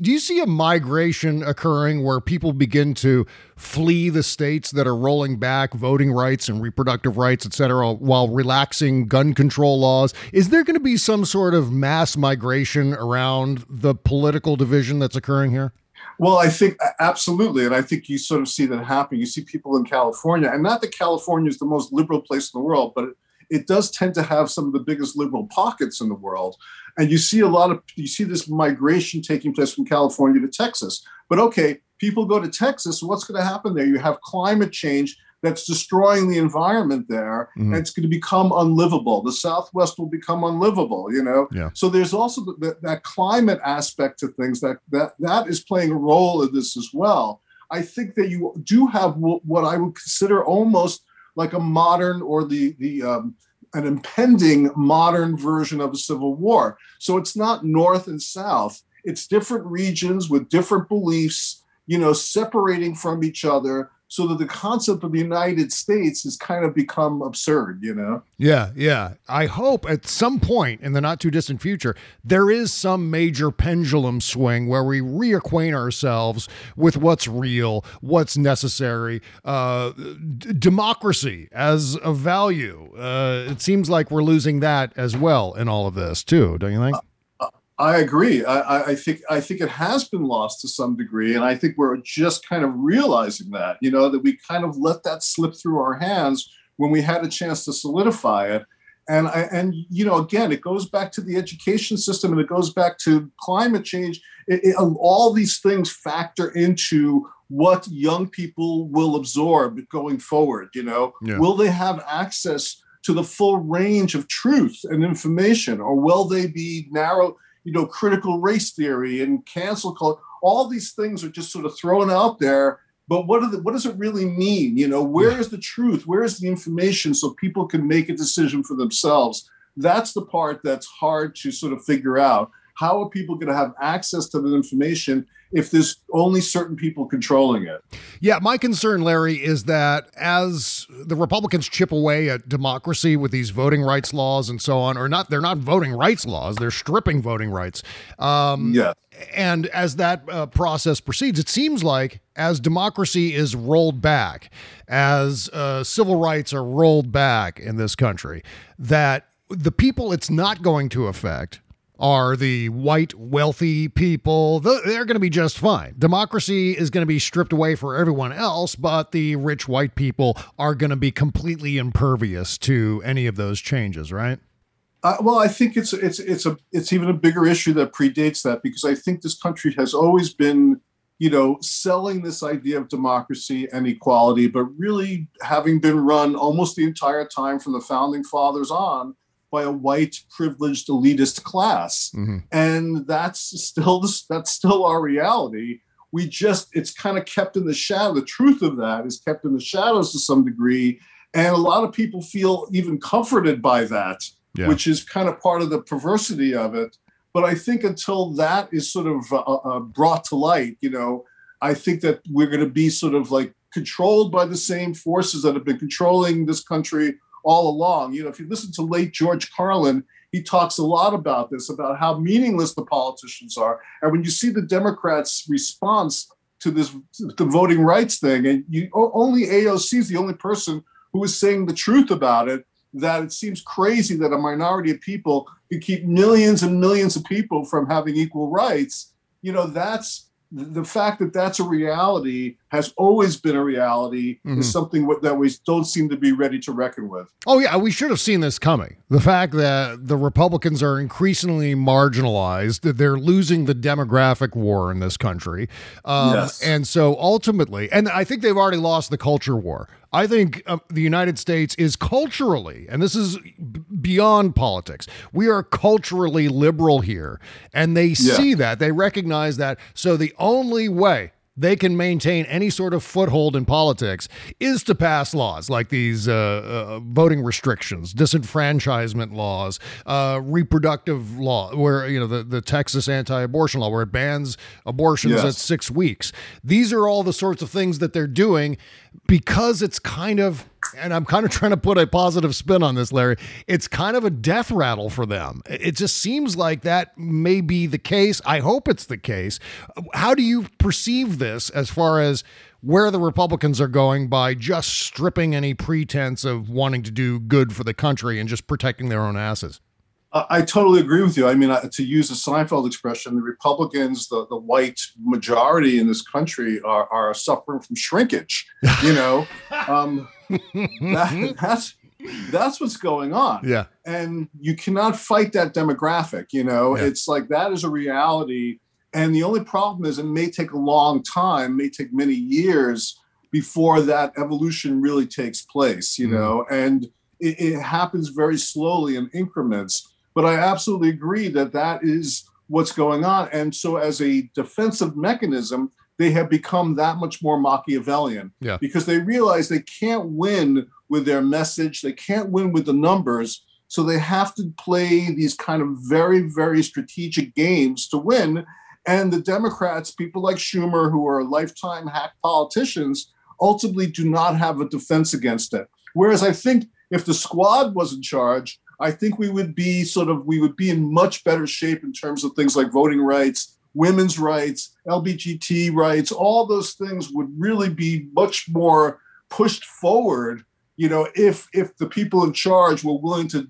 Do you see a migration occurring where people begin to flee the states that are rolling back voting rights and reproductive rights, et cetera, while relaxing gun control laws? Is there going to be some sort of mass migration around the political division that's occurring here? Well, I think absolutely, and I think you sort of see that happening. You see people in California, and not that California is the most liberal place in the world, but it does tend to have some of the biggest liberal pockets in the world. And you see a lot of you see this migration taking place from California to Texas. But okay, people go to Texas. What's going to happen there? You have climate change that's destroying the environment there Mhm. and it's going to become unlivable. The southwest will become unlivable you know? Yeah. so there's also th- that, that climate aspect to things that that that is playing a role in this as well. I think that you do have w- what i would consider almost like a modern or the the um, an impending modern version of a civil war. So it's not north and south. It's different regions with different beliefs you know separating from each other so that the concept of the United States has kind of become absurd, you know? Yeah, yeah. I hope at some point in the not too distant future, there is some major pendulum swing where we reacquaint ourselves with what's real, what's necessary, uh, d- democracy as a value. Uh, it seems like we're losing that as well in all of this, too, don't you think? I agree. I, I- think I think it has been lost to some degree, and I think we're just kind of realizing that, you know, that we kind of let that slip through our hands when we had a chance to solidify it. And I, and you know, again, it goes back to the education system, and it goes back to climate change. It, it- um, all these things factor into what young people will absorb going forward. You know, Yeah. will they have access to the full range of truth and information, or will they be narrow? You know, critical race theory and cancel culture. All these things are just sort of thrown out there. But what, are the, what does it really mean? You know, where is the truth? Where is the information so people can make a decision for themselves? That's the part that's hard to sort of figure out. How are people going to have access to the information if there's only certain people controlling it? Yeah, my concern, Larry, is that as the Republicans chip away at democracy with these voting rights laws and so on, or not, they're not voting rights laws, they're stripping voting rights. Um, Yeah. and as that uh, process proceeds, it seems like as democracy is rolled back, as uh, civil rights are rolled back in this country, that the people it's not going to affect are the white wealthy people. They're going to be just fine. Democracy is going to be stripped away for everyone else, but the rich white people are going to be completely impervious to any of those changes, right? Uh, well, I think it's it's it's a it's even a bigger issue that predates that because I think this country has always been, you know, selling this idea of democracy and equality, but really having been run almost the entire time from the founding fathers on by a white privileged elitist class, Mhm. and that's still that's still our reality. We just it's kind of kept in the shadow. The truth of that is kept in the shadows to some degree, and a lot of people feel even comforted by that Yeah. which is kind of part of the perversity of it. But I think until that is sort of uh, uh, brought to light, you know, I think that we're going to be sort of like controlled by the same forces that have been controlling this country all along. You know, if you listen to late George Carlin, he talks a lot about this, about how meaningless the politicians are. And when you see the Democrats' response to this, the voting rights thing, and you only AOC is the only person who is saying the truth about it that it seems crazy that a minority of people could keep millions and millions of people from having equal rights. You know, that's the fact that that's a reality has always been a reality Mhm. is something that we don't seem to be ready to reckon with. Oh, yeah, we should have seen this coming. The fact that the Republicans are increasingly marginalized, that they're losing the demographic war in this country. Um, Yes. And so ultimately, and I think they've already lost the culture war. I think uh, the United States is culturally, and this is b- beyond politics, we are culturally liberal here. And they Yeah. see that, they recognize that. So the only way they can maintain any sort of foothold in politics is to pass laws like these uh, uh, voting restrictions, disenfranchisement laws, uh, reproductive law, where you know the, the Texas anti-abortion law, where it bans abortions Yes. at six weeks. These are all the sorts of things that they're doing because it's kind of. And I'm kind of trying to put a positive spin on this, Larry. It's kind of a death rattle for them. It just seems like that may be the case. I hope it's the case. How do you perceive this as far as where the Republicans are going by just stripping any pretense of wanting to do good for the country and just protecting their own asses? I totally agree with you. I mean, to use a Seinfeld expression, the Republicans, the, the white majority in this country, are, are suffering from shrinkage. You know, um, that, that's That's what's going on. Yeah. And you cannot fight that demographic. You know, Yeah. it's like that is a reality. And the only problem is it may take a long time, may take many years before that evolution really takes place, you Mhm. know, and it, it happens very slowly in increments. But I absolutely agree that that is what's going on. And so, as a defensive mechanism, they have become that much more Machiavellian Yeah. because they realize they can't win with their message, they can't win with the numbers. So they have to play these kind of very, very strategic games to win. And the Democrats, people like Schumer, who are lifetime hack politicians, ultimately do not have a defense against it. Whereas I think if the squad was in charge, I think we would be sort of we would be in much better shape in terms of things like voting rights, women's rights, LBGT rights. All those things would really be much more pushed forward. You know, if if the people in charge were willing to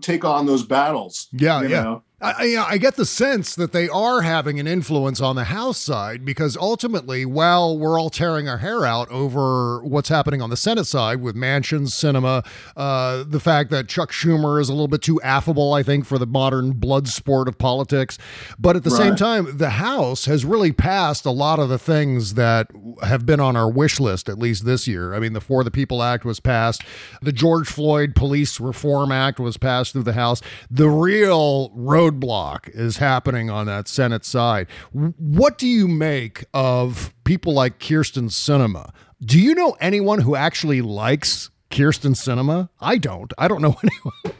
take on those battles. Yeah, you yeah. know? I, I- you know, I get the sense that they are having an influence on the House side because ultimately, while we're all tearing our hair out over what's happening on the Senate side with Manchins, Sinema, uh, the fact that Chuck Schumer is a little bit too affable, I think, for the modern blood sport of politics. But at the same time, the House has really passed a lot of the things that have been on our wish list, at least this year. I mean, the For the People Act was passed, the George Floyd Police Reform Act was passed through the House. The real roadblock is happening on that Senate side. What do you make of people like Kyrsten Sinema? Do you know anyone who actually likes Kyrsten Sinema? I don't. I don't know anyone.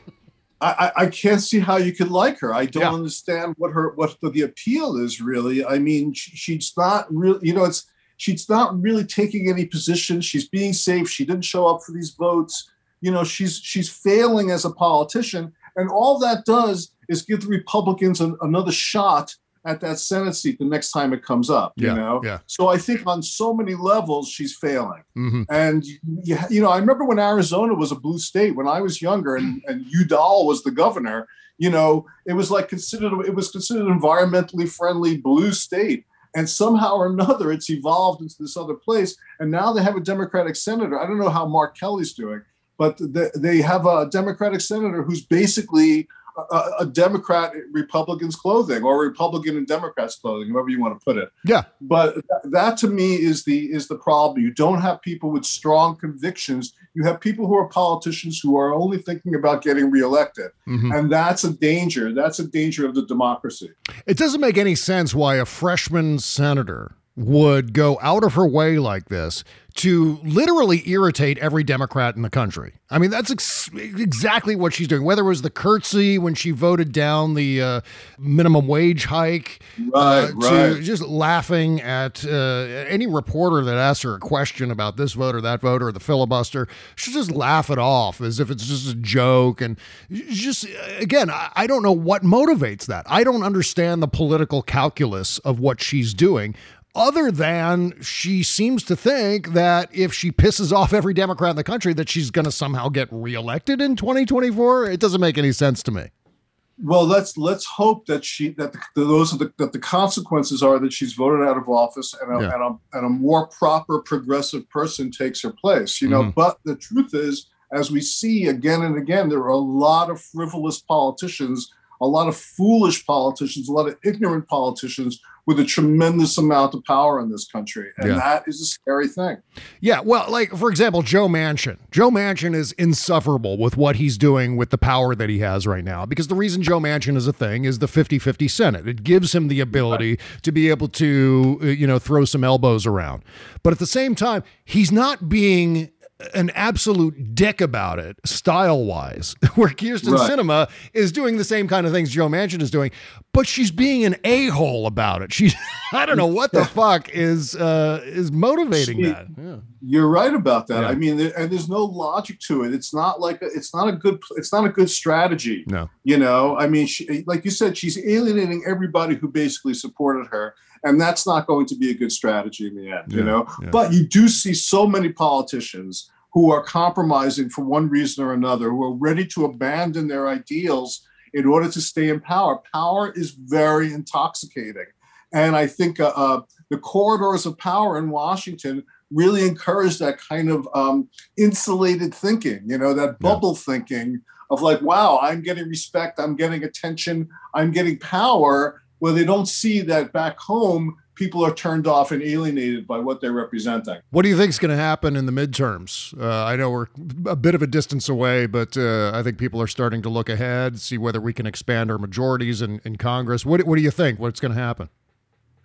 I, I I can't see how you could like her. I don't Yeah. understand what her what the, the appeal is really. I mean, she, she's not really, you know, it's she's not really taking any position. She's being safe. She didn't show up for these votes. You know, she's she's failing as a politician, and all that does is give the Republicans an, another shot at that Senate seat the next time it comes up. Yeah, you know, yeah. so I think on so many levels she's failing. Mhm. And you, you know, I remember when Arizona was a blue state when I was younger, and and Udall was the governor. You know, it was like considered it was considered an environmentally friendly blue state, and somehow or another it's evolved into this other place. And now they have a Democratic senator. I don't know how Mark Kelly's doing, but they, they have a Democratic senator who's basically a, a Democrat in Republicans clothing or Republican and Democrats clothing, however you want to put it. Yeah. but th- that to me is the is the problem. You don't have people with strong convictions. You have people who are politicians who are only thinking about getting reelected. Mhm. and that's a danger that's a danger of the democracy. It doesn't make any sense why a freshman senator would go out of her way like this to literally irritate every Democrat in the country. I mean, that's ex- exactly what she's doing. Whether it was the curtsy when she voted down the uh, minimum wage hike, Right, uh, right. just laughing at uh, any reporter that asks her a question about this vote or that vote or the filibuster, she'll just laugh it off as if it's just a joke. And just, again, I, I don't know what motivates that. I don't understand the political calculus of what she's doing. Other than she seems to think that if she pisses off every Democrat in the country, that she's going to somehow get reelected in 2024. It doesn't make any sense to me. well let's let's hope that she that the, those are the that the consequences are that she's voted out of office and a, Yeah. and, a, and a more proper progressive person takes her place you know Mhm. but the truth is as we see again and again there are a lot of frivolous politicians a lot of foolish politicians a lot of ignorant politicians with a tremendous amount of power in this country and Yeah. that is a scary thing Yeah, well, like for example, Joe Manchin. Joe Manchin is insufferable with what he's doing with the power that he has right now because the reason Joe Manchin is a thing is the 50-50 Senate. It gives him the ability to be able to, uh, you know, throw some elbows around. But at the same time, he's not being an absolute dick about it style wise where kirsten Right. Sinema is doing the same kind of things joe manchin is doing but she's being an a-hole about it she's i don't know what the fuck is uh is motivating She- that yeah. You're right about that. Yeah. I mean, there, and there's no logic to it. It's not like a, it's not a good it's not a good strategy. No. You know, I mean, she, like you said, she's alienating everybody who basically supported her, and that's not going to be a good strategy in the end. Yeah, You know, yeah. but you do see so many politicians who are compromising for one reason or another, who are ready to abandon their ideals in order to stay in power. Power is very intoxicating, and I think uh, uh, the corridors of power in Washington really encourage that kind of um, insulated thinking, you know, that bubble yeah. thinking of like, wow, I'm getting respect, I'm getting attention, I'm getting power, where they don't see that back home people are turned off and alienated by what they're representing. What do you think is going to happen in the midterms? Uh, I know we're a bit of a distance away, but uh, I think people are starting to look ahead, see whether we can expand our majorities in, in Congress. What, what do you think? What's going to happen?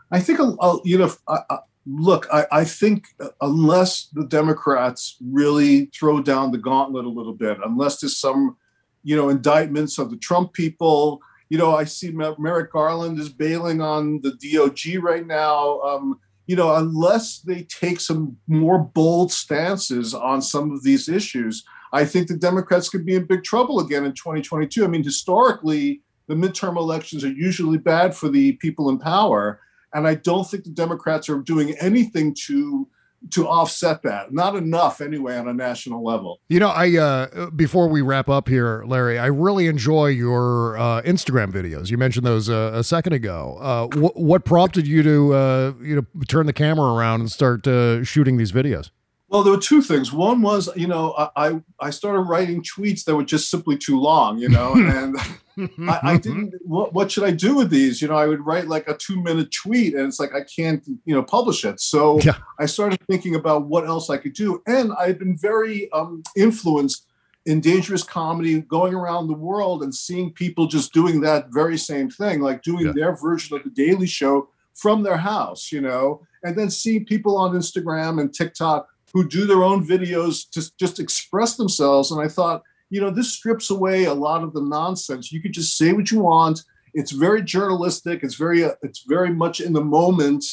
I think, uh, you know, uh, look, I, I, think unless the Democrats really throw down the gauntlet a little bit, unless there's some, you know, indictments of the Trump people, you know, I see Merrick Garland is bailing on the DOJ right now. Um, you know, unless they take some more bold stances on some of these issues, I think the Democrats could be in big trouble again in 2022. I mean, historically, the midterm elections are usually bad for the people in power. And I don't think the Democrats are doing anything to to offset that. Not enough anyway on a national level. You know, I uh before we wrap up here, Larry, I really enjoy your uh, Instagram videos. You mentioned those uh, a second ago. Uh, wh- what prompted you to uh, you know turn the camera around and start uh, shooting these videos? Well, there were two things. One was, you know, I I started writing tweets that were just simply too long, you know, and I, I, didn't. What, what, should I do with these? You know, I would write like a two minute tweet, and it's like I can't, you know, publish it. So yeah. I started thinking about what else I could do, and I've been very um, influenced in dangerous comedy, going around the world and seeing people just doing that very same thing, like doing yeah. their version of the Daily Show from their house, you know, and then seeing people on Instagram and TikTok who do their own videos to just express themselves. And I thought, you know, this strips away a lot of the nonsense. You could just say what you want. It's very journalistic. It's very, uh, it's very much in the moment,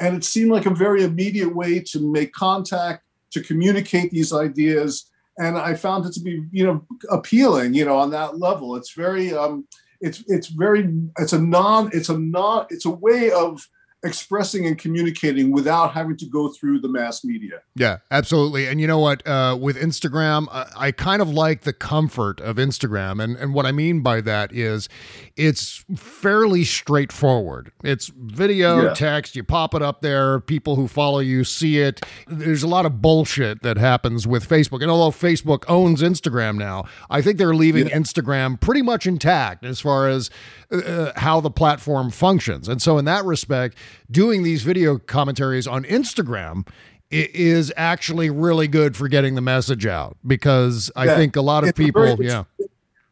and it seemed like a very immediate way to make contact, to communicate these ideas. And I found it to be, you know, appealing. You know, on that level, it's very, um, it's it's very, it's a non, it's a non, it's a way of expressing and communicating without having to go through the mass media. Yeah, absolutely. And you know what? Uh, with Instagram, I, I kind of like the comfort of Instagram. And, and what I mean by that is it's fairly straightforward. It's video, yeah. text, you pop it up there, people who follow you see it. There's a lot of bullshit that happens with Facebook. And although Facebook owns Instagram now, I think they're leaving yeah. Instagram pretty much intact as far as uh, how the platform functions. And so, in that respect, doing these video commentaries on Instagram is actually really good for getting the message out because I yeah. think a lot of people, very, yeah.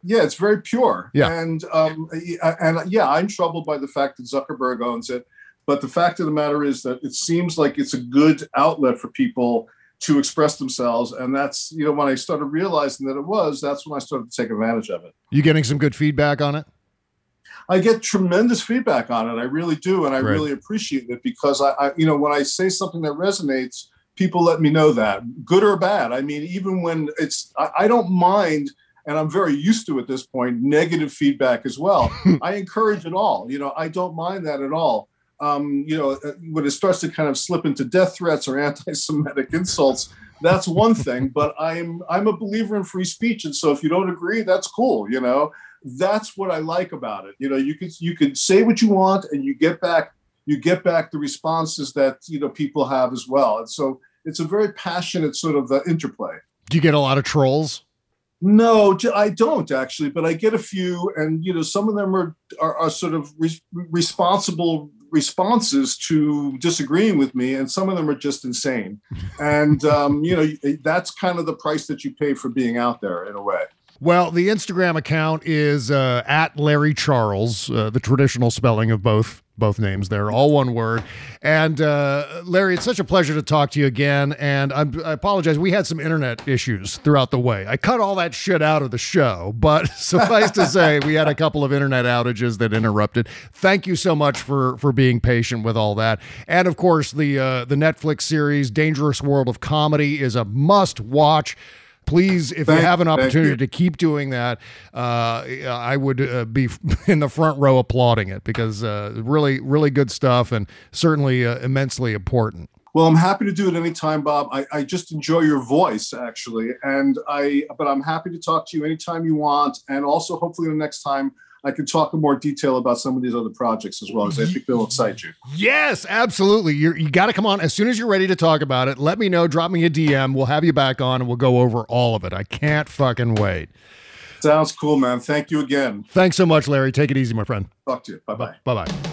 Yeah, it's very pure. Yeah. And um, and yeah, I'm troubled by the fact that Zuckerberg owns it. But the fact of the matter is that it seems like it's a good outlet for people to express themselves. And that's, you know, when I started realizing that it was, that's when I started to take advantage of it. You getting some good feedback on it? I get tremendous feedback on it. I really do, and I right. really appreciate it because I, I, you know, when I say something that resonates, people let me know that, good or bad. I mean, even when it's, I, I don't mind, and I'm very used to at this point negative feedback as well. I encourage it all. You know, I don't mind that at all. Um, you know, uh, when it starts to kind of slip into death threats or anti-Semitic insults, that's one thing. But I'm I'm a believer in free speech, and so if you don't agree, that's cool. You know, that's what I like about it. You know, you can you could say what you want and you get back you get back the responses that you know people have as well. And so it's a very passionate sort of uh, interplay. Do you get a lot of trolls? No, I don't actually, but I get a few, and you know, some of them are are, are sort of re- responsible responses to disagreeing with me, and some of them are just insane. and um, you know, that's kind of the price that you pay for being out there in a way. Well, the Instagram account is uh, at Larry Charles, uh, the traditional spelling of both both names there, all one word. And uh, Larry, it's such a pleasure to talk to you again. And I'm, i apologize, we had some internet issues throughout the way. I cut all that shit out of the show, but suffice to say, we had a couple of internet outages that interrupted. Thank you so much for for being patient with all that. And of course, the uh, the Netflix series Dangerous World of Comedy is a must watch please, if thank, you have an opportunity to keep doing that, uh, I would uh, be in the front row applauding it because uh, really, really good stuff and certainly uh, immensely important. Well, I'm happy to do it anytime, Bob. I, I just enjoy your voice, actually, and I. But I'm happy to talk to you anytime you want, and also hopefully the next time I can talk in more detail about some of these other projects as well, because I think they'll excite you. Yes, absolutely. You're, you got to come on as soon as you're ready to talk about it. Let me know. Drop me a DM. We'll have you back on and we'll go over all of it. I can't fucking wait. Sounds cool, man. Thank you again. Thanks so much, Larry. Take it easy, my friend. Talk to you. Bye bye. Bye bye.